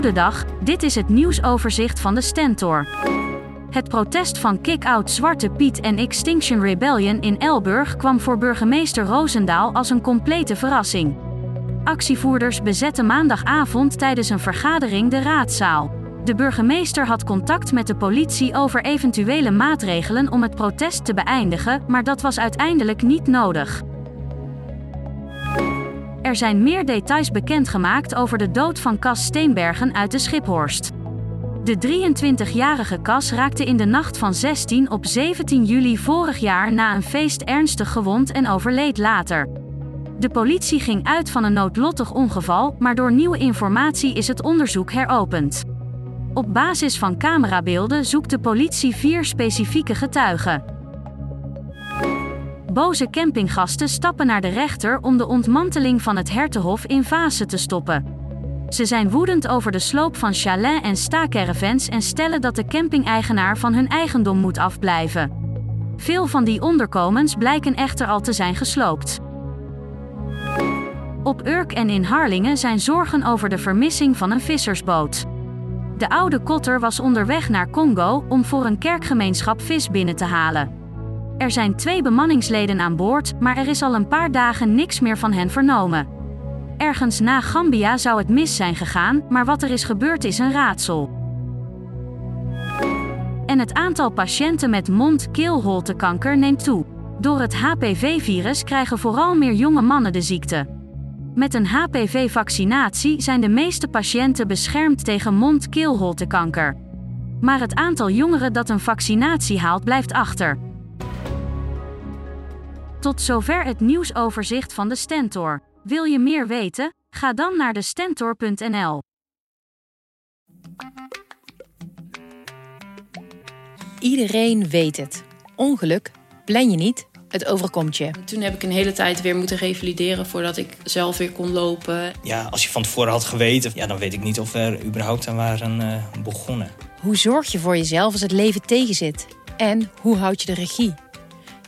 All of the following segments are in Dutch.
Goedendag, dit is het nieuwsoverzicht van de Stentor. Het protest van Kick-Out Zwarte Piet en Extinction Rebellion in Elburg kwam voor burgemeester Roosendaal als een complete verrassing. Actievoerders bezetten maandagavond tijdens een vergadering de raadzaal. De burgemeester had contact met de politie over eventuele maatregelen om het protest te beëindigen, maar dat was uiteindelijk niet nodig. Er zijn meer details bekendgemaakt over de dood van Cas Steenbergen uit de Schiphorst. De 23-jarige Cas raakte in de nacht van 16 op 17 juli vorig jaar na een feest ernstig gewond en overleed later. De politie ging uit van een noodlottig ongeval, maar door nieuwe informatie is het onderzoek heropend. Op basis van camerabeelden zoekt de politie vier specifieke getuigen. Boze campinggasten stappen naar de rechter om de ontmanteling van het Hertenhof in Vase te stoppen. Ze zijn woedend over de sloop van chalet en staakervens en stellen dat de camping-eigenaar van hun eigendom moet afblijven. Veel van die onderkomens blijken echter al te zijn gesloopt. Op Urk en in Harlingen zijn zorgen over de vermissing van een vissersboot. De oude kotter was onderweg naar Congo om voor een kerkgemeenschap vis binnen te halen. Er zijn twee bemanningsleden aan boord, maar er is al een paar dagen niks meer van hen vernomen. Ergens na Gambia zou het mis zijn gegaan, maar wat er is gebeurd is een raadsel. En het aantal patiënten met mond-keelholtekanker neemt toe. Door het HPV-virus krijgen vooral meer jonge mannen de ziekte. Met een HPV-vaccinatie zijn de meeste patiënten beschermd tegen mond-keelholtekanker. Maar het aantal jongeren dat een vaccinatie haalt blijft achter. Tot zover het nieuwsoverzicht van de Stentor. Wil je meer weten? Ga dan naar de stentor.nl. Iedereen weet het. Ongeluk plan je niet, het overkomt je. Toen heb ik een hele tijd weer moeten revalideren voordat ik zelf weer kon lopen. Ja, als je van tevoren had geweten, ja, dan weet ik niet of we er überhaupt aan waren uh, begonnen. Hoe zorg je voor jezelf als het leven tegenzit? En hoe houd je de regie?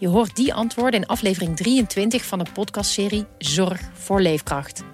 Je hoort die antwoorden in aflevering 23 van de podcastserie Zorg voor Leefkracht.